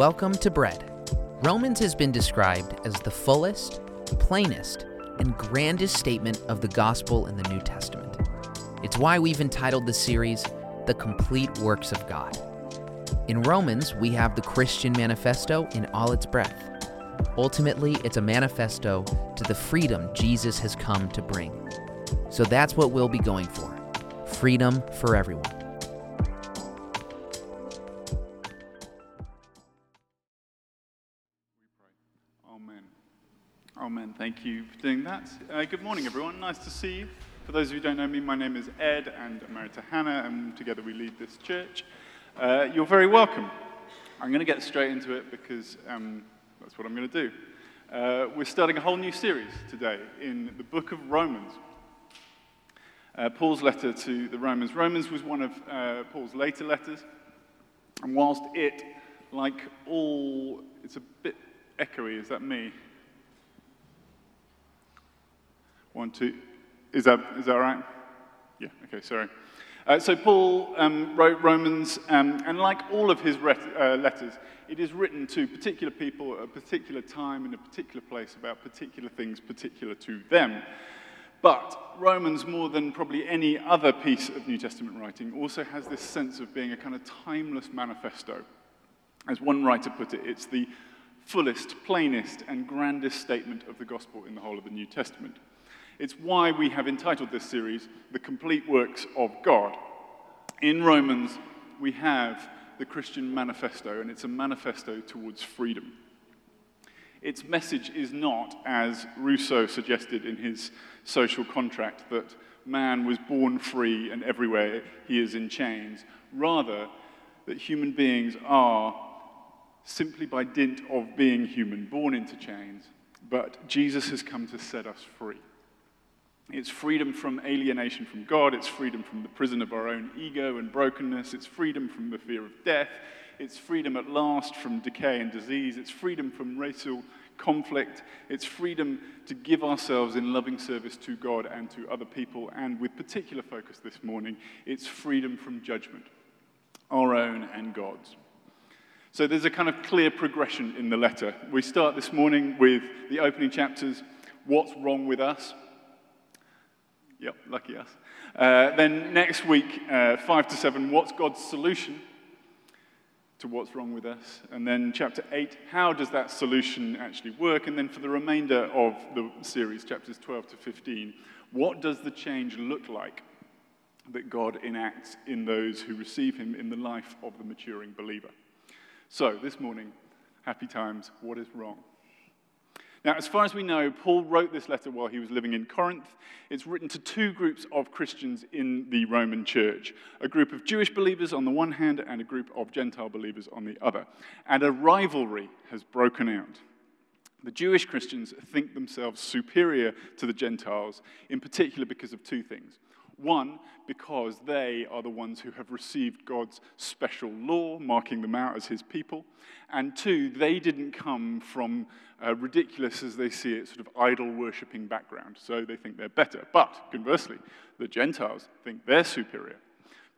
Welcome to Bread. Romans has been described as the fullest, plainest, and grandest statement of the gospel in the New Testament. It's why we've entitled the series The Complete Works of God. In Romans, we have the Christian manifesto in all its breadth. Ultimately, it's a manifesto to the freedom Jesus has come to bring. So that's what we'll be going for freedom for everyone. Thank you for doing that. Uh, good morning, everyone. Nice to see you. For those of you who don't know me, my name is Ed, and I'm married to Hannah, and together we lead this church. Uh, you're very welcome. I'm going to get straight into it because um, that's what I'm going to do. Uh, we're starting a whole new series today in the book of Romans. Uh, Paul's letter to the Romans. Romans was one of uh, Paul's later letters, and whilst it, like all, it's a bit echoey. Is that me? One, two. Is that, is that right? Yeah, okay, sorry. Uh, so Paul um, wrote Romans, um, and like all of his uh, letters, it is written to particular people at a particular time in a particular place about particular things particular to them. But Romans, more than probably any other piece of New Testament writing, also has this sense of being a kind of timeless manifesto. As one writer put it, it's the fullest, plainest, and grandest statement of the gospel in the whole of the New Testament. It's why we have entitled this series, The Complete Works of God. In Romans, we have the Christian manifesto, and it's a manifesto towards freedom. Its message is not, as Rousseau suggested in his social contract, that man was born free and everywhere he is in chains. Rather, that human beings are, simply by dint of being human, born into chains, but Jesus has come to set us free. It's freedom from alienation from God. It's freedom from the prison of our own ego and brokenness. It's freedom from the fear of death. It's freedom at last from decay and disease. It's freedom from racial conflict. It's freedom to give ourselves in loving service to God and to other people. And with particular focus this morning, it's freedom from judgment, our own and God's. So there's a kind of clear progression in the letter. We start this morning with the opening chapters What's Wrong with Us? Yep, lucky us. Uh, then next week, uh, 5 to 7, what's God's solution to what's wrong with us? And then chapter 8, how does that solution actually work? And then for the remainder of the series, chapters 12 to 15, what does the change look like that God enacts in those who receive Him in the life of the maturing believer? So, this morning, happy times, what is wrong? Now, as far as we know, Paul wrote this letter while he was living in Corinth. It's written to two groups of Christians in the Roman church a group of Jewish believers on the one hand, and a group of Gentile believers on the other. And a rivalry has broken out. The Jewish Christians think themselves superior to the Gentiles, in particular because of two things. One, because they are the ones who have received God's special law, marking them out as his people. And two, they didn't come from a ridiculous, as they see it, sort of idol worshipping background, so they think they're better. But conversely, the Gentiles think they're superior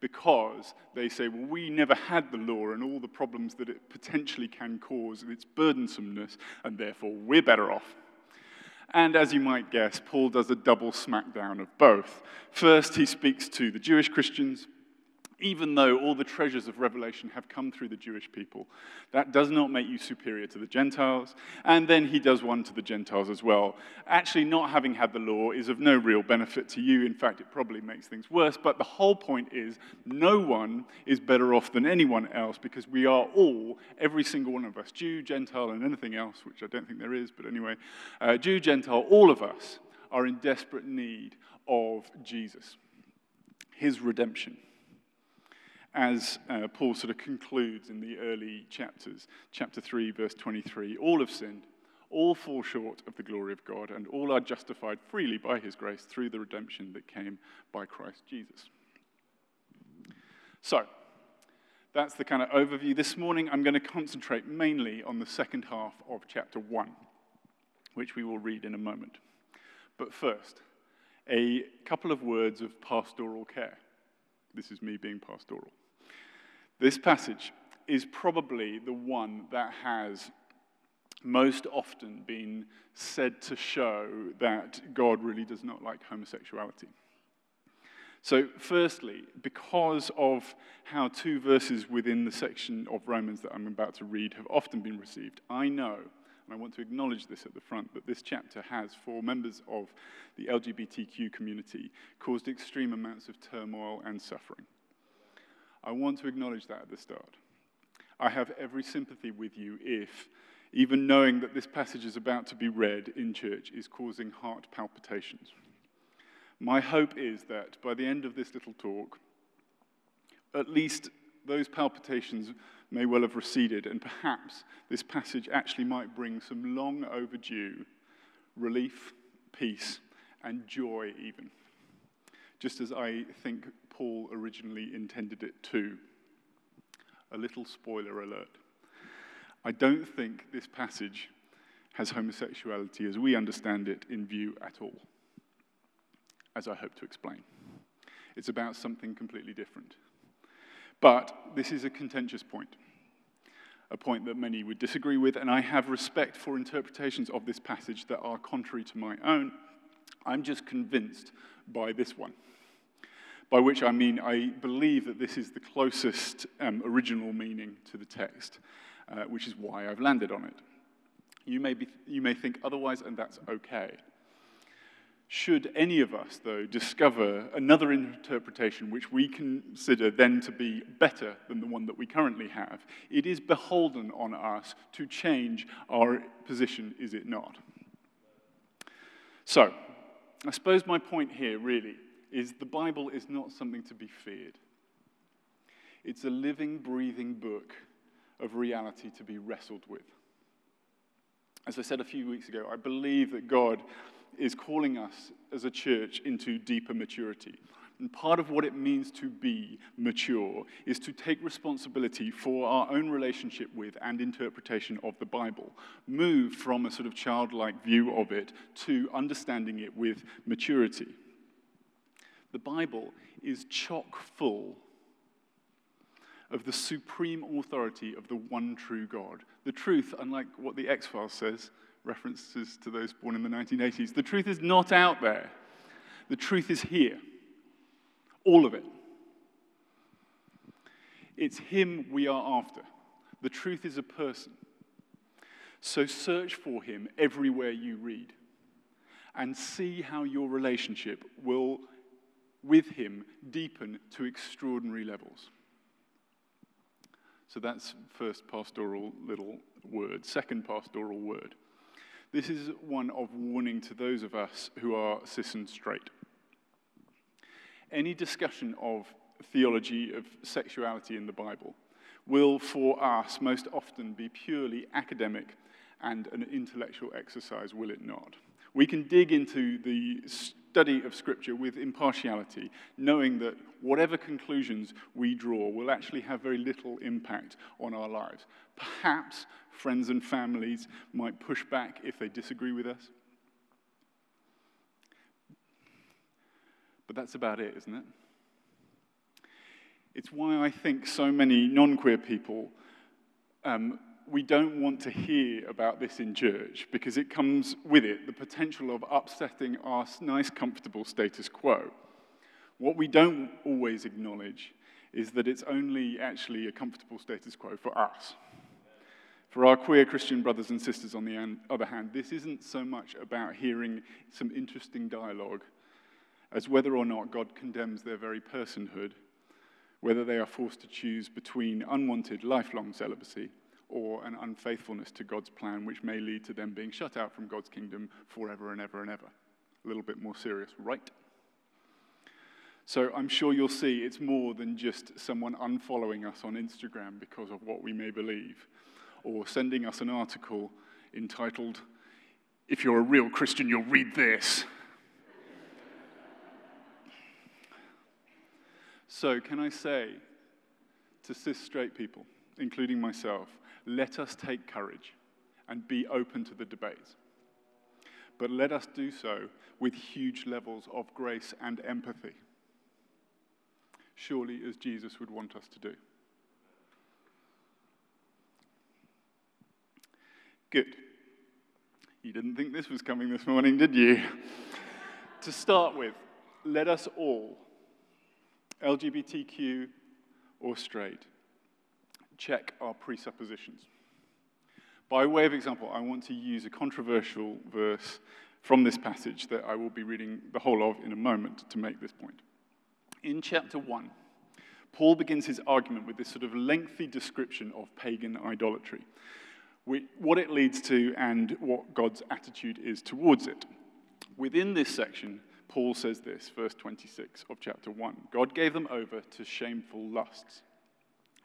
because they say, well, we never had the law and all the problems that it potentially can cause, and its burdensomeness, and therefore we're better off. And as you might guess, Paul does a double smackdown of both. First, he speaks to the Jewish Christians, even though all the treasures of Revelation have come through the Jewish people. That does not make you superior to the Gentiles. And then he does one to the Gentiles as well. Actually, not having had the law is of no real benefit to you. In fact, it probably makes things worse. But the whole point is no one is better off than anyone else because we are all, every single one of us, Jew, Gentile, and anything else, which I don't think there is, but anyway, uh, Jew, Gentile, all of us are in desperate need of Jesus, his redemption as uh, Paul sort of concludes in the early chapters, chapter 3, verse 23 all have sinned, all fall short of the glory of God, and all are justified freely by his grace through the redemption that came by Christ Jesus. So, that's the kind of overview. This morning, I'm going to concentrate mainly on the second half of chapter 1, which we will read in a moment. But first, a couple of words of pastoral care. This is me being pastoral. This passage is probably the one that has most often been said to show that God really does not like homosexuality. So, firstly, because of how two verses within the section of Romans that I'm about to read have often been received, I know, and I want to acknowledge this at the front, that this chapter has, for members of the LGBTQ community, caused extreme amounts of turmoil and suffering. I want to acknowledge that at the start. I have every sympathy with you if, even knowing that this passage is about to be read in church, is causing heart palpitations. My hope is that by the end of this little talk, at least those palpitations may well have receded, and perhaps this passage actually might bring some long overdue relief, peace, and joy, even, just as I think Paul originally intended it to. A little spoiler alert. I don't think this passage has homosexuality as we understand it in view at all as I hope to explain. It's about something completely different. But this is a contentious point, a point that many would disagree with, and I have respect for interpretations of this passage that are contrary to my own. I'm just convinced by this one. By which I mean, I believe that this is the closest um, original meaning to the text, uh, which is why I've landed on it. You may, be, you may think otherwise, and that's okay. Should any of us, though, discover another interpretation which we consider then to be better than the one that we currently have, it is beholden on us to change our position, is it not? So, I suppose my point here really is the Bible is not something to be feared. It's a living, breathing book of reality to be wrestled with. As I said a few weeks ago, I believe that God is calling us as a church into deeper maturity. And part of what it means to be mature is to take responsibility for our own relationship with and interpretation of the Bible, move from a sort of childlike view of it to understanding it with maturity. The Bible is chock full of the supreme authority of the one true God. The truth, unlike what the X Files says, references to those born in the 1980s. The truth is not out there, the truth is here. All of it. It's Him we are after. The truth is a person. So search for Him everywhere you read and see how your relationship will, with Him, deepen to extraordinary levels. So that's first pastoral little word. Second pastoral word this is one of warning to those of us who are cis and straight. Any discussion of theology of sexuality in the Bible will, for us, most often be purely academic and an intellectual exercise, will it not? We can dig into the study of Scripture with impartiality, knowing that whatever conclusions we draw will actually have very little impact on our lives. Perhaps friends and families might push back if they disagree with us. But that's about it, isn't it? It's why I think so many non queer people um, we don't want to hear about this in church because it comes with it the potential of upsetting our nice, comfortable status quo. What we don't always acknowledge is that it's only actually a comfortable status quo for us. For our queer Christian brothers and sisters, on the other hand, this isn't so much about hearing some interesting dialogue as whether or not God condemns their very personhood, whether they are forced to choose between unwanted lifelong celibacy or an unfaithfulness to God's plan, which may lead to them being shut out from God's kingdom forever and ever and ever. A little bit more serious, right? So I'm sure you'll see it's more than just someone unfollowing us on Instagram because of what we may believe, or sending us an article entitled, If You're a Real Christian, You'll Read This. so, can I say to cis straight people, including myself, let us take courage and be open to the debates. But let us do so with huge levels of grace and empathy, surely as Jesus would want us to do. Good. You didn't think this was coming this morning, did you? to start with, let us all, LGBTQ or straight, check our presuppositions. By way of example, I want to use a controversial verse from this passage that I will be reading the whole of in a moment to make this point. In chapter 1, Paul begins his argument with this sort of lengthy description of pagan idolatry, what it leads to and what God's attitude is towards it. Within this section, Paul says this, verse 26 of chapter 1 God gave them over to shameful lusts.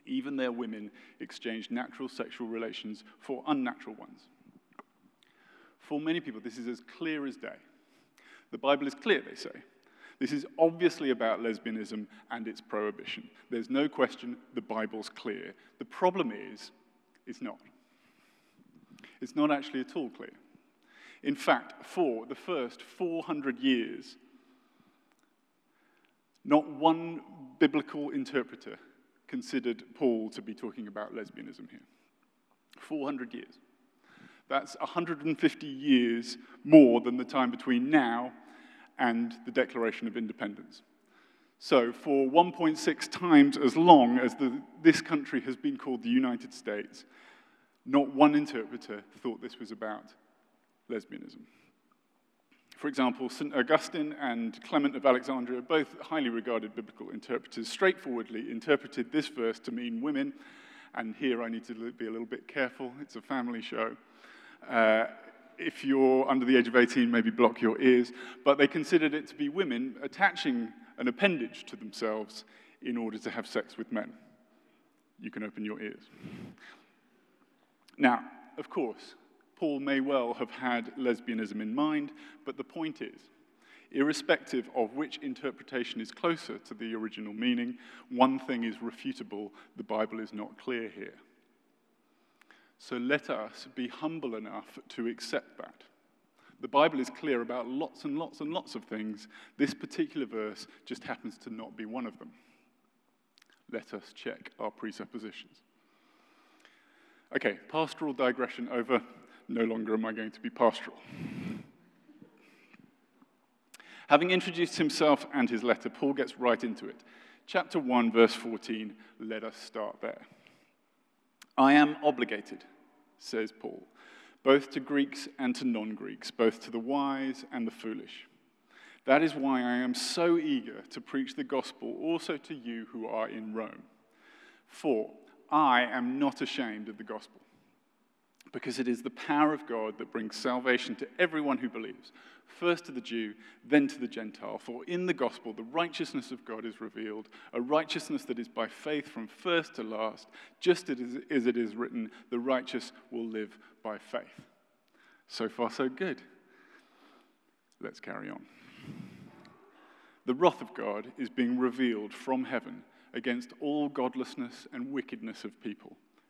Even their women exchanged natural sexual relations for unnatural ones. For many people, this is as clear as day. The Bible is clear, they say. This is obviously about lesbianism and its prohibition. There's no question the Bible's clear. The problem is, it's not. It's not actually at all clear. In fact, for the first 400 years, not one biblical interpreter considered Paul to be talking about lesbianism here. 400 years. That's 150 years more than the time between now and the Declaration of Independence. So, for 1.6 times as long as the, this country has been called the United States, not one interpreter thought this was about lesbianism. For example, St. Augustine and Clement of Alexandria, both highly regarded biblical interpreters, straightforwardly interpreted this verse to mean women. And here I need to be a little bit careful, it's a family show. Uh, if you're under the age of 18, maybe block your ears. But they considered it to be women attaching an appendage to themselves in order to have sex with men. You can open your ears. Now, of course, Paul may well have had lesbianism in mind, but the point is, irrespective of which interpretation is closer to the original meaning, one thing is refutable the Bible is not clear here. So let us be humble enough to accept that. The Bible is clear about lots and lots and lots of things. This particular verse just happens to not be one of them. Let us check our presuppositions. Okay, pastoral digression over. No longer am I going to be pastoral. Having introduced himself and his letter, Paul gets right into it. Chapter 1, verse 14, let us start there. I am obligated, says Paul, both to Greeks and to non Greeks, both to the wise and the foolish. That is why I am so eager to preach the gospel also to you who are in Rome. For I am not ashamed of the gospel, because it is the power of God that brings salvation to everyone who believes, first to the Jew, then to the Gentile. For in the gospel, the righteousness of God is revealed, a righteousness that is by faith from first to last, just as it is written, the righteous will live by faith. So far, so good. Let's carry on. The wrath of God is being revealed from heaven against all godlessness and wickedness of people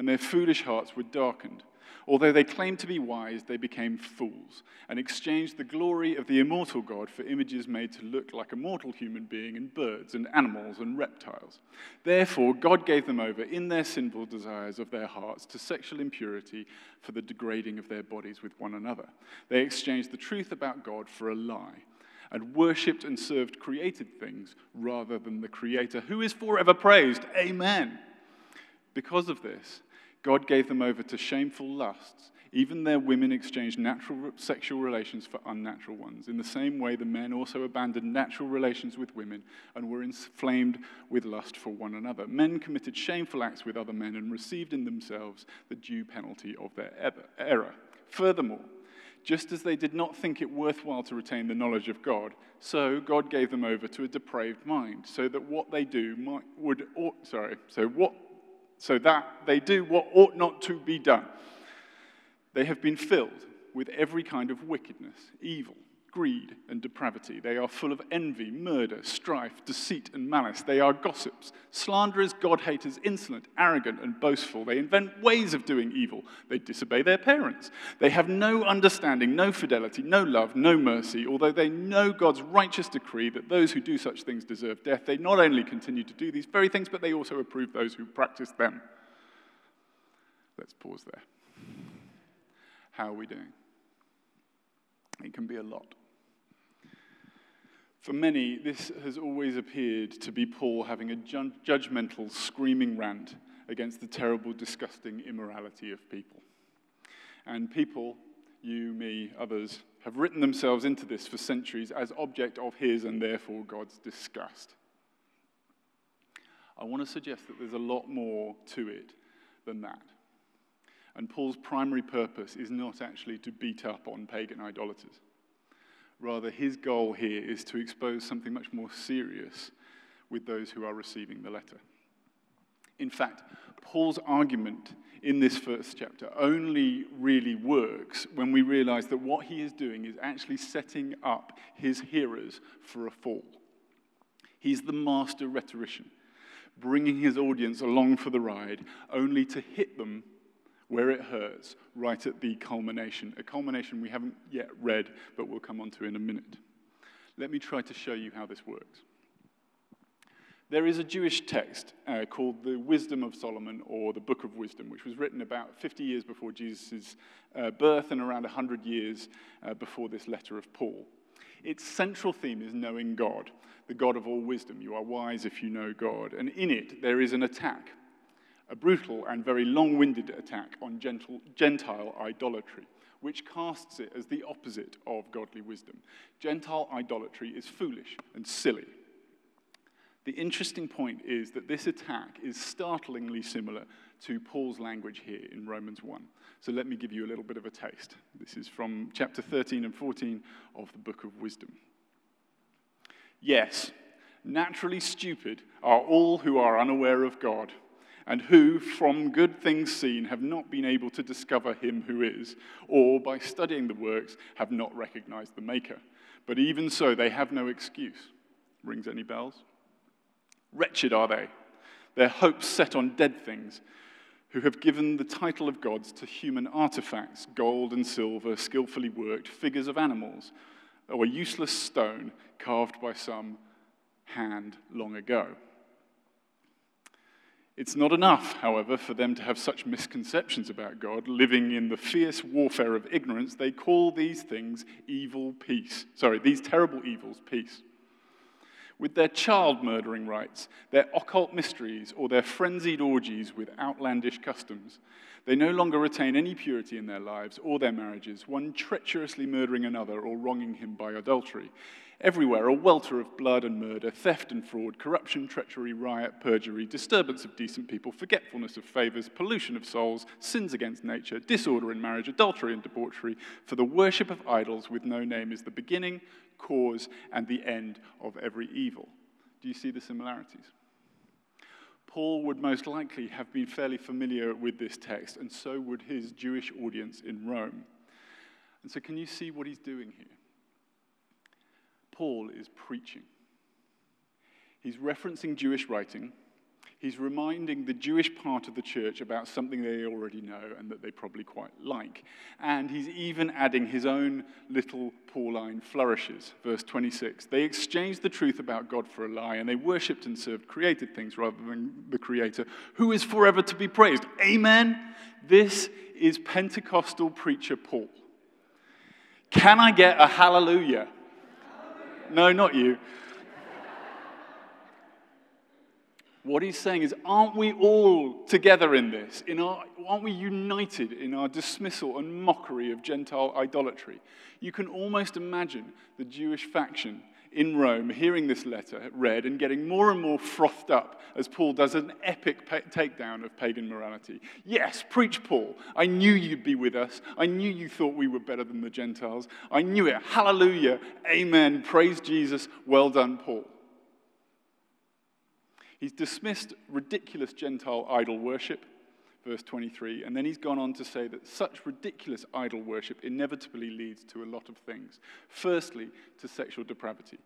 and their foolish hearts were darkened. Although they claimed to be wise, they became fools and exchanged the glory of the immortal God for images made to look like a mortal human being and birds and animals and reptiles. Therefore, God gave them over in their sinful desires of their hearts to sexual impurity for the degrading of their bodies with one another. They exchanged the truth about God for a lie and worshipped and served created things rather than the Creator, who is forever praised. Amen. Because of this, God gave them over to shameful lusts. Even their women exchanged natural sexual relations for unnatural ones. In the same way, the men also abandoned natural relations with women and were inflamed with lust for one another. Men committed shameful acts with other men and received in themselves the due penalty of their error. Furthermore, just as they did not think it worthwhile to retain the knowledge of God, so God gave them over to a depraved mind, so that what they do might, would ought, sorry, so what so that they do what ought not to be done. They have been filled with every kind of wickedness, evil greed, and depravity. They are full of envy, murder, strife, deceit, and malice. They are gossips, slanderers, God haters, insolent, arrogant, and boastful. They invent ways of doing evil. They disobey their parents. They have no understanding, no fidelity, no love, no mercy. Although they know God's righteous decree that those who do such things deserve death, they not only continue to do these very things, but they also approve those who practice them. Let's pause there. How are we doing? It can be a lot. For many, this has always appeared to be Paul having a ju- judgmental, screaming rant against the terrible, disgusting immorality of people. And people, you, me, others, have written themselves into this for centuries as object of his and therefore God's disgust. I want to suggest that there's a lot more to it than that. And Paul's primary purpose is not actually to beat up on pagan idolaters. Rather, his goal here is to expose something much more serious with those who are receiving the letter. In fact, Paul's argument in this first chapter only really works when we realize that what he is doing is actually setting up his hearers for a fall. He's the master rhetorician, bringing his audience along for the ride, only to hit them where it hurts, right at the culmination, a culmination we haven't yet read, but we'll come on to in a minute. Let me try to show you how this works. There is a Jewish text uh, called the Wisdom of Solomon, or the Book of Wisdom, which was written about 50 years before Jesus' uh, birth and around 100 years uh, before this letter of Paul. Its central theme is knowing God, the God of all wisdom. You are wise if you know God. And in it, there is an attack a brutal and very long winded attack on gentle, Gentile idolatry, which casts it as the opposite of godly wisdom. Gentile idolatry is foolish and silly. The interesting point is that this attack is startlingly similar to Paul's language here in Romans 1. So let me give you a little bit of a taste. This is from chapter 13 and 14 of the book of Wisdom. Yes, naturally stupid are all who are unaware of God and who, from good things seen, have not been able to discover him who is, or by studying the works, have not recognized the Maker. But even so, they have no excuse. Rings any bells? Wretched are they, their hopes set on dead things, who have given the title of gods to human artifacts, gold and silver, skillfully worked, figures of animals, or a useless stone carved by some hand long ago. It's not enough, however, for them to have such misconceptions about God, living in the fierce warfare of ignorance. They call these things evil peace. Sorry, these terrible evils peace. With their child murdering rites, their occult mysteries, or their frenzied orgies with outlandish customs, they no longer retain any purity in their lives or their marriages, one treacherously murdering another or wronging him by adultery. Everywhere, a welter of blood and murder, theft and fraud, corruption, treachery, riot, perjury, disturbance of decent people, forgetfulness of favors, pollution of souls, sins against nature, disorder in marriage, adultery and debauchery. For the worship of idols with no name is the beginning, cause, and the end of every evil. Do you see the similarities? Paul would most likely have been fairly familiar with this text, and so would his Jewish audience in Rome. And so, can you see what he's doing here? Paul is preaching. He's referencing Jewish writing. He's reminding the Jewish part of the church about something they already know and that they probably quite like. And he's even adding his own little Pauline flourishes. Verse 26 They exchanged the truth about God for a lie, and they worshipped and served created things rather than the Creator, who is forever to be praised. Amen? This is Pentecostal preacher Paul. Can I get a hallelujah? No, not you. What he's saying is, aren't we all together in this? In our, aren't we united in our dismissal and mockery of Gentile idolatry? You can almost imagine the Jewish faction in Rome hearing this letter read and getting more and more frothed up as Paul does an epic takedown of pagan morality. Yes, preach, Paul. I knew you'd be with us. I knew you thought we were better than the Gentiles. I knew it. Hallelujah. Amen. Praise Jesus. Well done, Paul. He's dismissed ridiculous Gentile idol worship, verse 23. And then he's gone on to say that such ridiculous idol worship inevitably leads to a lot of things. Firstly, to sexual depravity.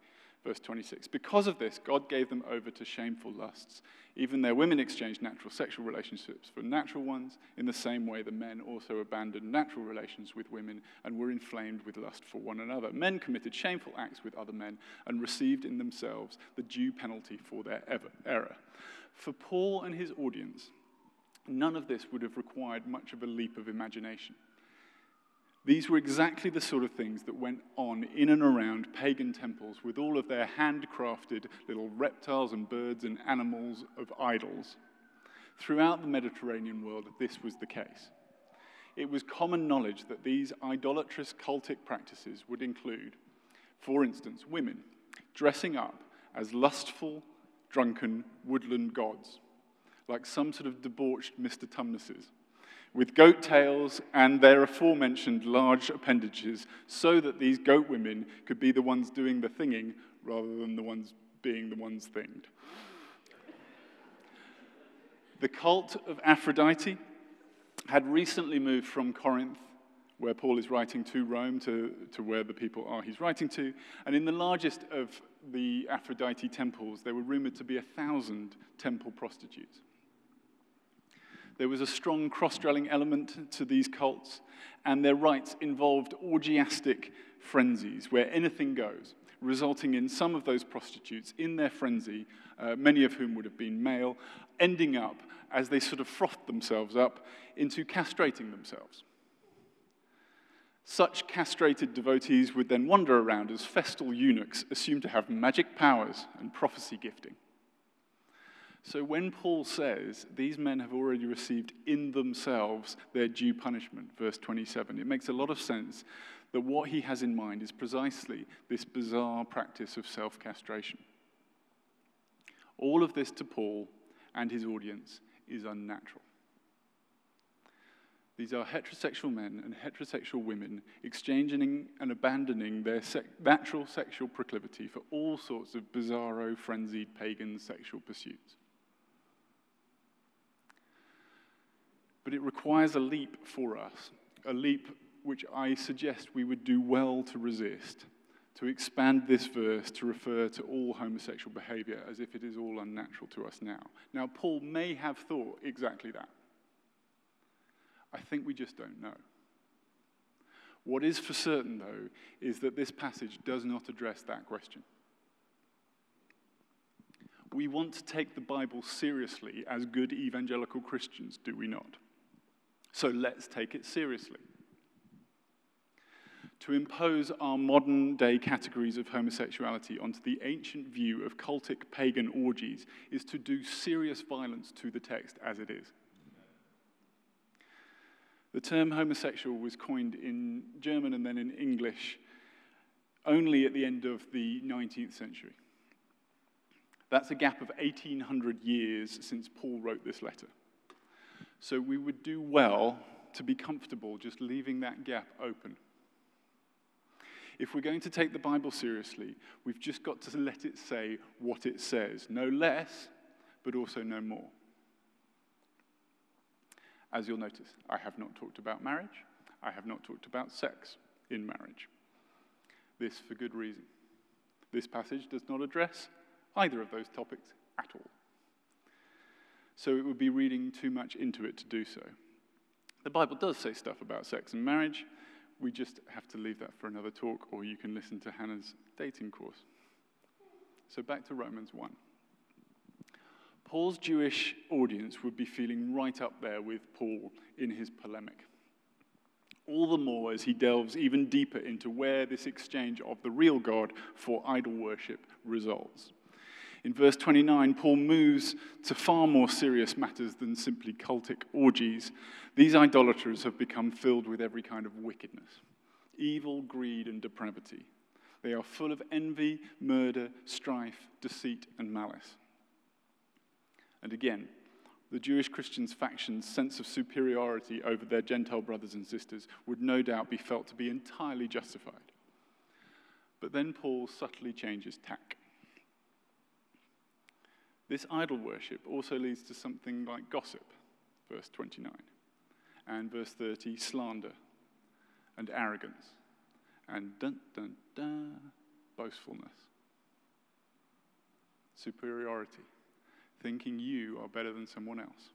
Verse 26. Because of this, God gave them over to shameful lusts. Even their women exchanged natural sexual relationships for natural ones, in the same way the men also abandoned natural relations with women and were inflamed with lust for one another. Men committed shameful acts with other men and received in themselves the due penalty for their error. For Paul and his audience, none of this would have required much of a leap of imagination. These were exactly the sort of things that went on in and around pagan temples with all of their handcrafted little reptiles and birds and animals of idols. Throughout the Mediterranean world, this was the case. It was common knowledge that these idolatrous cultic practices would include, for instance, women dressing up as lustful, drunken woodland gods, like some sort of debauched Mr. Tumnuses with goat tails and their aforementioned large appendages, so that these goat women could be the ones doing the thinging rather than the ones being the ones thinged. The cult of Aphrodite had recently moved from Corinth, where Paul is writing to Rome, to, to where the people are he's writing to. And in the largest of the Aphrodite temples, there were rumored to be a thousand temple prostitutes. There was a strong cross dwelling element to these cults, and their rites involved orgiastic frenzies where anything goes, resulting in some of those prostitutes in their frenzy, uh, many of whom would have been male, ending up, as they sort of frothed themselves up, into castrating themselves. Such castrated devotees would then wander around as festal eunuchs assumed to have magic powers and prophecy gifting. So when Paul says these men have already received in themselves their due punishment, verse 27, it makes a lot of sense that what he has in mind is precisely this bizarre practice of self castration. All of this to Paul and his audience is unnatural. These are heterosexual men and heterosexual women exchanging and abandoning their natural sexual proclivity for all sorts of bizarro, frenzied pagan sexual pursuits. But it requires a leap for us, a leap which I suggest we would do well to resist, to expand this verse to refer to all homosexual behavior as if it is all unnatural to us now. Now, Paul may have thought exactly that. I think we just don't know. What is for certain, though, is that this passage does not address that question. We want to take the Bible seriously as good evangelical Christians, do we not? So let's take it seriously. To impose our modern day categories of homosexuality onto the ancient view of cultic pagan orgies is to do serious violence to the text as it is. The term homosexual was coined in German and then in English only at the end of the 19th century. That's a gap of 1800 years since Paul wrote this letter. So we would do well to be comfortable just leaving that gap open. If we're going to take the Bible seriously, we've just got to let it say what it says. No less, but also no more. As you'll notice, I have not talked about marriage. I have not talked about sex in marriage. This for good reason. This passage does not address either of those topics at all so it would be reading too much into it to do so. The Bible does say stuff about sex and marriage. We just have to leave that for another talk, or you can listen to Hannah's dating course. So back to Romans 1. Paul's Jewish audience would be feeling right up there with Paul in his polemic. All the more as he delves even deeper into where this exchange of the real God for idol worship results. In verse 29, Paul moves to far more serious matters than simply cultic orgies. These idolaters have become filled with every kind of wickedness evil, greed, and depravity. They are full of envy, murder, strife, deceit, and malice. And again, the Jewish Christians' faction's sense of superiority over their Gentile brothers and sisters would no doubt be felt to be entirely justified. But then Paul subtly changes tack. This idol worship also leads to something like gossip, verse 29. And verse 30, slander and arrogance and dun dun dun, boastfulness. Superiority, thinking you are better than someone else.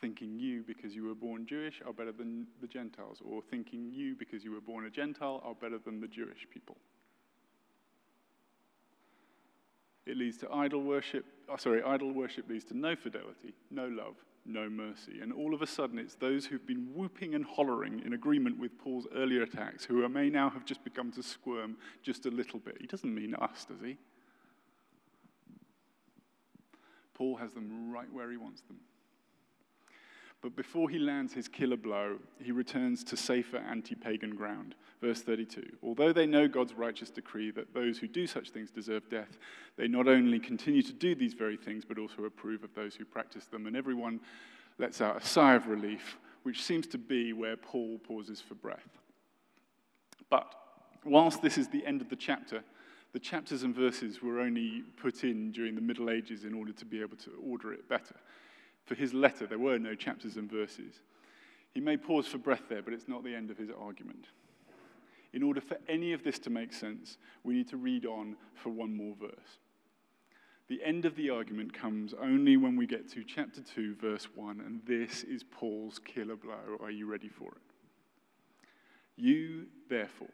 Thinking you, because you were born Jewish, are better than the Gentiles, or thinking you, because you were born a Gentile, are better than the Jewish people. It leads to idol worship. Oh, sorry, idol worship leads to no fidelity, no love, no mercy. And all of a sudden, it's those who've been whooping and hollering in agreement with Paul's earlier attacks who may now have just begun to squirm just a little bit. He doesn't mean us, does he? Paul has them right where he wants them. But before he lands his killer blow, he returns to safer anti pagan ground. Verse 32 Although they know God's righteous decree that those who do such things deserve death, they not only continue to do these very things, but also approve of those who practice them. And everyone lets out a sigh of relief, which seems to be where Paul pauses for breath. But whilst this is the end of the chapter, the chapters and verses were only put in during the Middle Ages in order to be able to order it better. For his letter, there were no chapters and verses. He may pause for breath there, but it's not the end of his argument. In order for any of this to make sense, we need to read on for one more verse. The end of the argument comes only when we get to chapter 2, verse 1, and this is Paul's killer blow. Are you ready for it? You, therefore,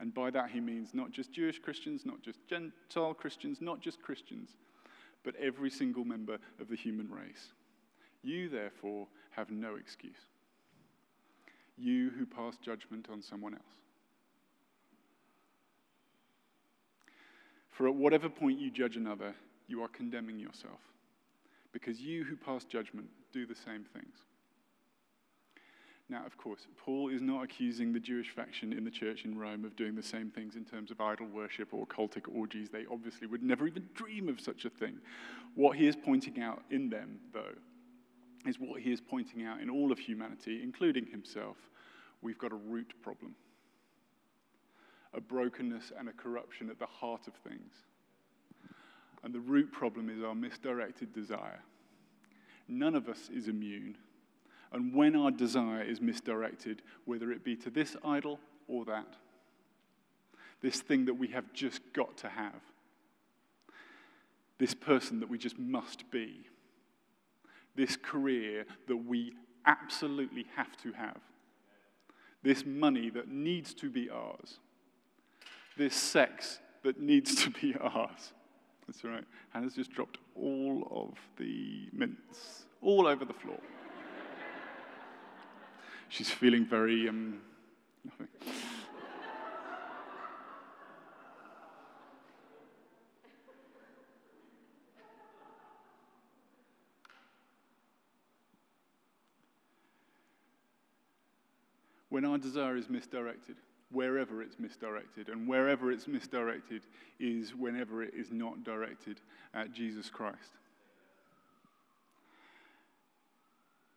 and by that he means not just Jewish Christians, not just Gentile Christians, not just Christians, but every single member of the human race. You, therefore, have no excuse. You who pass judgment on someone else. For at whatever point you judge another, you are condemning yourself, because you who pass judgment do the same things. Now, of course, Paul is not accusing the Jewish faction in the church in Rome of doing the same things in terms of idol worship or cultic orgies. They obviously would never even dream of such a thing. What he is pointing out in them, though, is what he is pointing out in all of humanity, including himself. We've got a root problem, a brokenness and a corruption at the heart of things. And the root problem is our misdirected desire. None of us is immune and when our desire is misdirected, whether it be to this idol or that, this thing that we have just got to have, this person that we just must be, this career that we absolutely have to have, this money that needs to be ours, this sex that needs to be ours. That's right. Hannah's just dropped all of the mints all over the floor. She's feeling very. Um, when our desire is misdirected, wherever it's misdirected, and wherever it's misdirected is whenever it is not directed at Jesus Christ.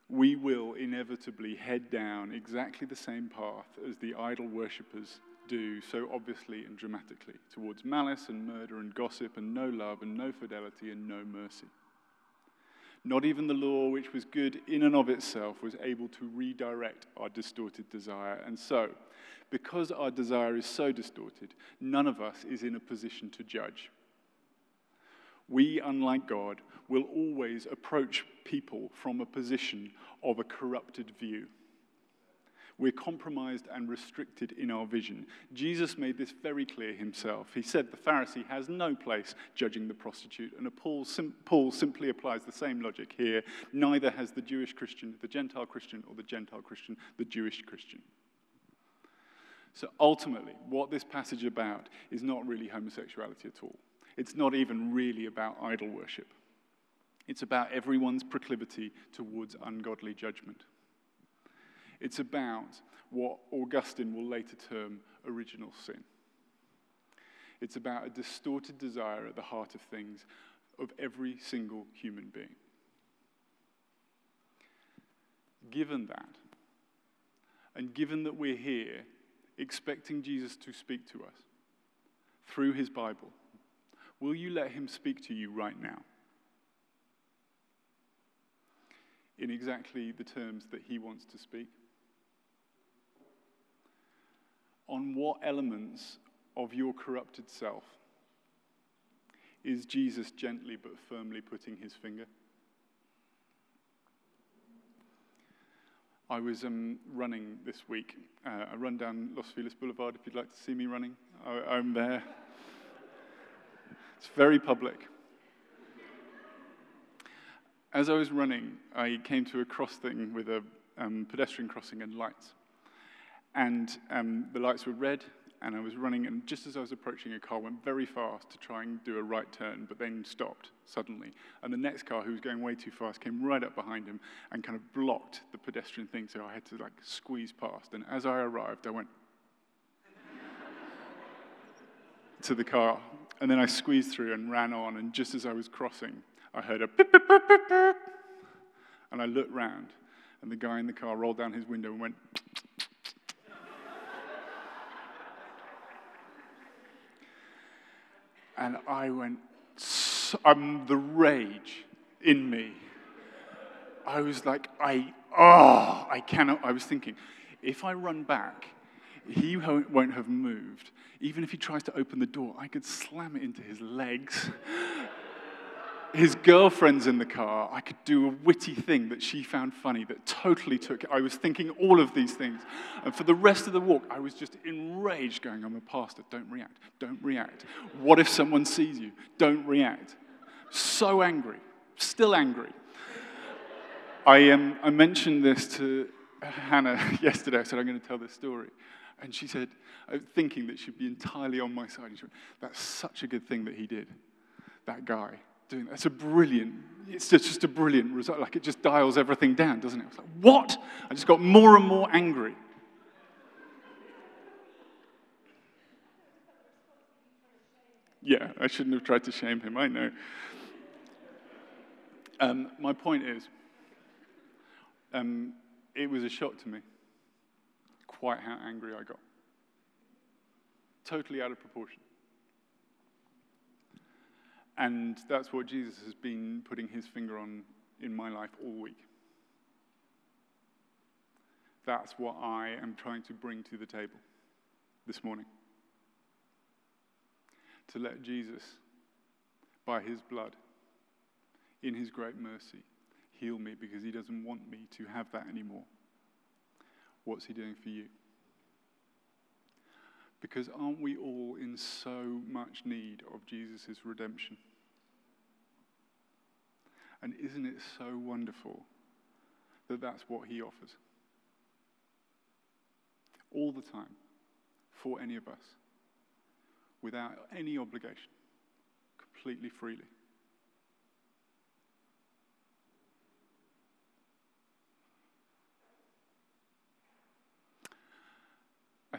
We will inevitably head down exactly the same path as the idol worshippers do so obviously and dramatically towards malice and murder and gossip and no love and no fidelity and no mercy. Not even the law, which was good in and of itself, was able to redirect our distorted desire. And so, because our desire is so distorted, none of us is in a position to judge. We, unlike God, will always approach people from a position of a corrupted view. We're compromised and restricted in our vision. Jesus made this very clear himself. He said the Pharisee has no place judging the prostitute, and Paul, sim- Paul simply applies the same logic here. Neither has the Jewish Christian, the Gentile Christian, or the Gentile Christian, the Jewish Christian. So ultimately, what this passage about is not really homosexuality at all. It's not even really about idol worship. It's about everyone's proclivity towards ungodly judgment. It's about what Augustine will later term original sin. It's about a distorted desire at the heart of things of every single human being. Given that, and given that we're here expecting Jesus to speak to us through his Bible, Will you let him speak to you right now? in exactly the terms that he wants to speak? On what elements of your corrupted self is Jesus gently but firmly putting his finger? I was um, running this week. Uh, I run down Los Feliz Boulevard if you'd like to see me running. I, I'm there. It's very public. As I was running, I came to a crossing with a um, pedestrian crossing and lights. And um, the lights were red, and I was running, and just as I was approaching, a car went very fast to try and do a right turn, but then stopped suddenly. And the next car, who was going way too fast, came right up behind him and kind of blocked the pedestrian thing, so I had to like squeeze past. And as I arrived, I went to the car, and then I squeezed through and ran on, and just as I was crossing, I heard a beep, beep, beep, beep, beep. And I looked round, and the guy in the car rolled down his window and went, and I went, I'm the rage in me. I was like, I, oh, I cannot. I was thinking, if I run back, he won't have moved. Even if he tries to open the door, I could slam it into his legs his girlfriend's in the car. I could do a witty thing that she found funny that totally took it. I was thinking all of these things. And for the rest of the walk, I was just enraged, going, I'm a pastor. Don't react. Don't react. What if someone sees you? Don't react. So angry. Still angry. I, um, I mentioned this to Hannah yesterday. I said, I'm going to tell this story. And she said, uh, thinking that she'd be entirely on my side, she went, That's such a good thing that he did, that guy doing that. It's a brilliant, it's just, just a brilliant result. Like it just dials everything down, doesn't it? I was like, what? I just got more and more angry. Yeah, I shouldn't have tried to shame him, I know. Um, my point is, um, it was a shock to me quite how angry I got. Totally out of proportion. And that's what Jesus has been putting his finger on in my life all week. That's what I am trying to bring to the table this morning. To let Jesus, by his blood, in his great mercy, heal me because he doesn't want me to have that anymore. What's he doing for you? Because aren't we all in so much need of Jesus' redemption? And isn't it so wonderful that that's what he offers? All the time, for any of us, without any obligation, completely freely.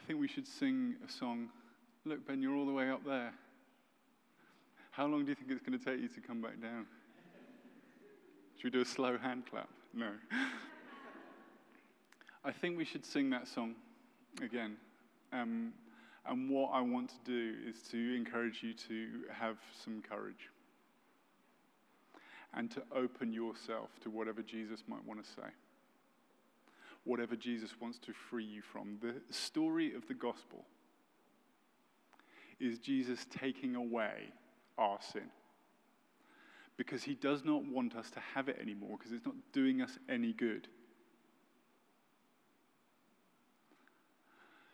Think we should sing a song. Look, Ben, you're all the way up there. How long do you think it's going to take you to come back down? Should we do a slow hand clap? No. I think we should sing that song again. Um, and what I want to do is to encourage you to have some courage and to open yourself to whatever Jesus might want to say whatever Jesus wants to free you from. The story of the gospel is Jesus taking away our sin. Because he does not want us to have it anymore, because it's not doing us any good.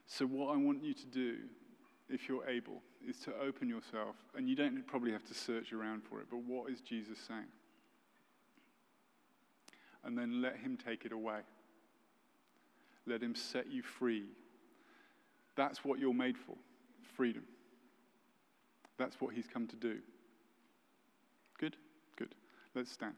So, what I want you to do, if you're able, is to open yourself, and you don't probably have to search around for it, but what is Jesus saying? And then let him take it away. Let him set you free. That's what you're made for freedom. That's what he's come to do. Good? Good. Let's stand.